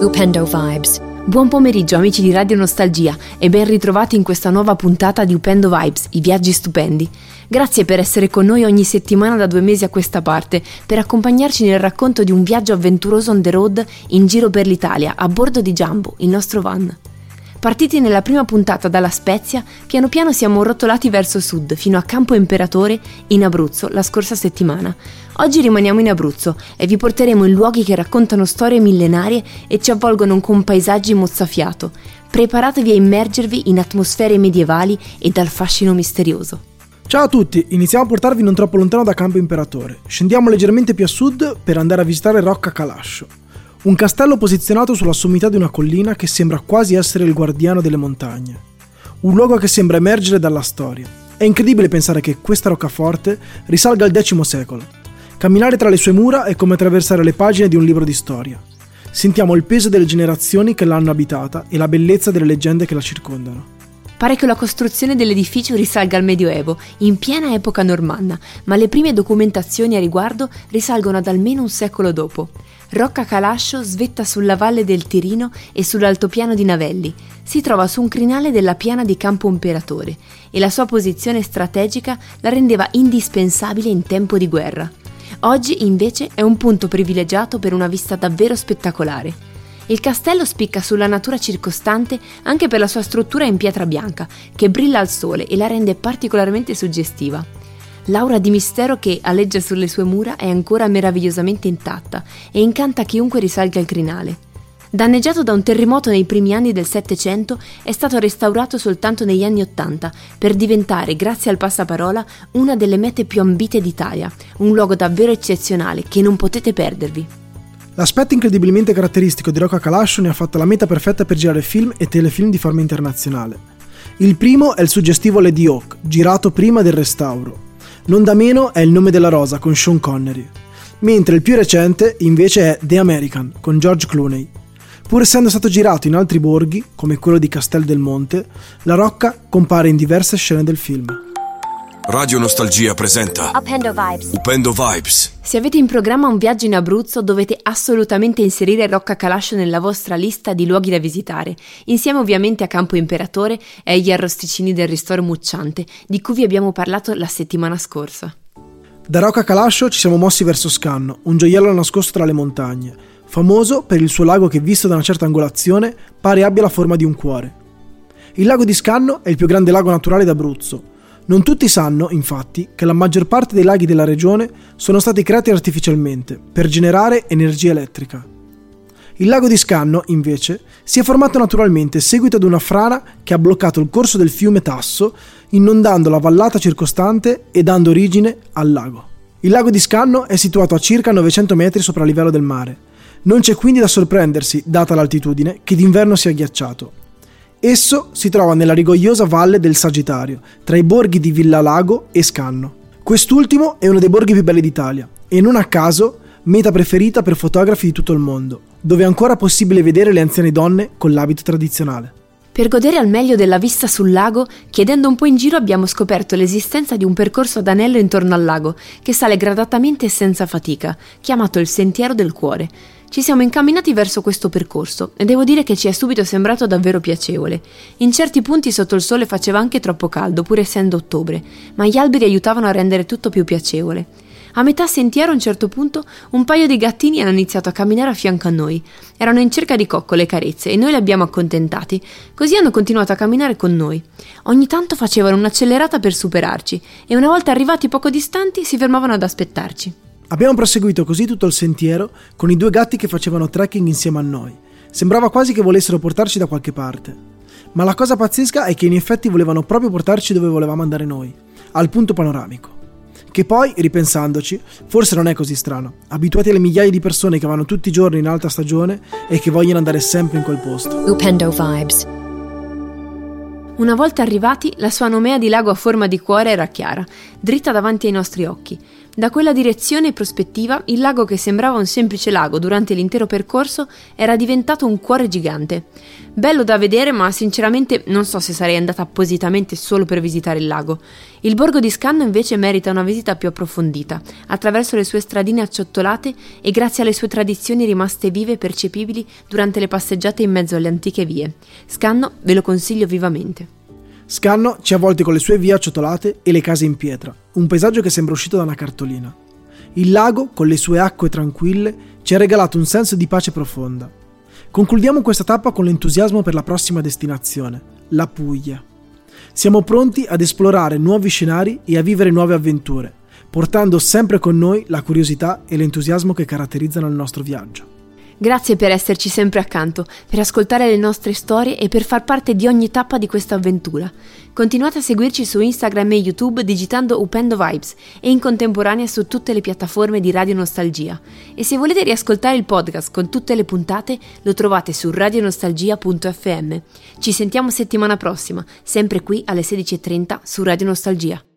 Upendo Vibes. Buon pomeriggio amici di Radio Nostalgia e ben ritrovati in questa nuova puntata di Upendo Vibes, i viaggi stupendi. Grazie per essere con noi ogni settimana da due mesi a questa parte, per accompagnarci nel racconto di un viaggio avventuroso on the road in giro per l'Italia, a bordo di Jumbo, il nostro van. Partiti nella prima puntata dalla Spezia, piano piano siamo rotolati verso sud, fino a Campo Imperatore, in Abruzzo, la scorsa settimana. Oggi rimaniamo in Abruzzo e vi porteremo in luoghi che raccontano storie millenarie e ci avvolgono con paesaggi mozzafiato. Preparatevi a immergervi in atmosfere medievali e dal fascino misterioso. Ciao a tutti, iniziamo a portarvi non troppo lontano da Campo Imperatore. Scendiamo leggermente più a sud per andare a visitare Rocca Calascio. Un castello posizionato sulla sommità di una collina che sembra quasi essere il guardiano delle montagne. Un luogo che sembra emergere dalla storia. È incredibile pensare che questa roccaforte risalga al X secolo. Camminare tra le sue mura è come attraversare le pagine di un libro di storia. Sentiamo il peso delle generazioni che l'hanno abitata e la bellezza delle leggende che la circondano. Pare che la costruzione dell'edificio risalga al Medioevo, in piena epoca normanna, ma le prime documentazioni a riguardo risalgono ad almeno un secolo dopo. Rocca Calascio svetta sulla valle del Tirino e sull'altopiano di Navelli. Si trova su un crinale della piana di Campo Imperatore e la sua posizione strategica la rendeva indispensabile in tempo di guerra. Oggi invece è un punto privilegiato per una vista davvero spettacolare. Il castello spicca sulla natura circostante anche per la sua struttura in pietra bianca, che brilla al sole e la rende particolarmente suggestiva. L'aura di mistero che aleggia sulle sue mura è ancora meravigliosamente intatta e incanta chiunque risalga il crinale. Danneggiato da un terremoto nei primi anni del Settecento, è stato restaurato soltanto negli anni Ottanta per diventare, grazie al passaparola, una delle mete più ambite d'Italia, un luogo davvero eccezionale che non potete perdervi. L'aspetto incredibilmente caratteristico di Rocca Calascio ne ha fatto la meta perfetta per girare film e telefilm di forma internazionale. Il primo è il suggestivo Lady Hawk, girato prima del restauro, non da meno è Il nome della rosa con Sean Connery, mentre il più recente invece è The American con George Clooney. Pur essendo stato girato in altri borghi, come quello di Castel del Monte, La Rocca compare in diverse scene del film. Radio Nostalgia presenta Upendo Vibes. Upendo Vibes. Se avete in programma un viaggio in Abruzzo, dovete assolutamente inserire Rocca Calascio nella vostra lista di luoghi da visitare, insieme ovviamente a Campo Imperatore e agli arrosticini del ristoro Mucciante, di cui vi abbiamo parlato la settimana scorsa. Da Rocca Calascio ci siamo mossi verso Scanno, un gioiello nascosto tra le montagne, famoso per il suo lago che visto da una certa angolazione pare abbia la forma di un cuore. Il lago di Scanno è il più grande lago naturale d'Abruzzo, non tutti sanno, infatti, che la maggior parte dei laghi della regione sono stati creati artificialmente per generare energia elettrica. Il lago di Scanno, invece, si è formato naturalmente seguito ad una frana che ha bloccato il corso del fiume Tasso, inondando la vallata circostante e dando origine al lago. Il lago di Scanno è situato a circa 900 metri sopra il livello del mare. Non c'è quindi da sorprendersi, data l'altitudine, che d'inverno sia ghiacciato. Esso si trova nella rigogliosa valle del Sagittario, tra i borghi di Villalago e Scanno. Quest'ultimo è uno dei borghi più belli d'Italia e non a caso meta preferita per fotografi di tutto il mondo, dove è ancora possibile vedere le anziane donne con l'abito tradizionale. Per godere al meglio della vista sul lago, chiedendo un po' in giro abbiamo scoperto l'esistenza di un percorso ad anello intorno al lago, che sale gradatamente e senza fatica, chiamato il Sentiero del Cuore, ci siamo incamminati verso questo percorso e devo dire che ci è subito sembrato davvero piacevole. In certi punti sotto il sole faceva anche troppo caldo, pur essendo ottobre, ma gli alberi aiutavano a rendere tutto più piacevole. A metà sentiero, a un certo punto, un paio di gattini hanno iniziato a camminare a fianco a noi. Erano in cerca di coccole e carezze e noi li abbiamo accontentati. Così hanno continuato a camminare con noi. Ogni tanto facevano un'accelerata per superarci e una volta arrivati poco distanti si fermavano ad aspettarci. Abbiamo proseguito così tutto il sentiero con i due gatti che facevano trekking insieme a noi. Sembrava quasi che volessero portarci da qualche parte. Ma la cosa pazzesca è che in effetti volevano proprio portarci dove volevamo andare noi, al punto panoramico. Che poi, ripensandoci, forse non è così strano, abituati alle migliaia di persone che vanno tutti i giorni in alta stagione e che vogliono andare sempre in quel posto. Upendo Vibes. Una volta arrivati, la sua nomea di lago a forma di cuore era chiara, dritta davanti ai nostri occhi. Da quella direzione e prospettiva, il lago che sembrava un semplice lago durante l'intero percorso era diventato un cuore gigante. Bello da vedere, ma sinceramente non so se sarei andata appositamente solo per visitare il lago. Il borgo di Scanno invece merita una visita più approfondita, attraverso le sue stradine acciottolate e grazie alle sue tradizioni rimaste vive e percepibili durante le passeggiate in mezzo alle antiche vie. Scanno ve lo consiglio vivamente. Scanno ci avvolti con le sue vie acciottolate e le case in pietra, un paesaggio che sembra uscito da una cartolina. Il lago, con le sue acque tranquille, ci ha regalato un senso di pace profonda. Concludiamo questa tappa con l'entusiasmo per la prossima destinazione, la Puglia. Siamo pronti ad esplorare nuovi scenari e a vivere nuove avventure, portando sempre con noi la curiosità e l'entusiasmo che caratterizzano il nostro viaggio. Grazie per esserci sempre accanto, per ascoltare le nostre storie e per far parte di ogni tappa di questa avventura. Continuate a seguirci su Instagram e YouTube digitando Upendo Vibes e in contemporanea su tutte le piattaforme di Radio Nostalgia. E se volete riascoltare il podcast con tutte le puntate, lo trovate su radionostalgia.fm. Ci sentiamo settimana prossima, sempre qui alle 16.30 su Radio Nostalgia.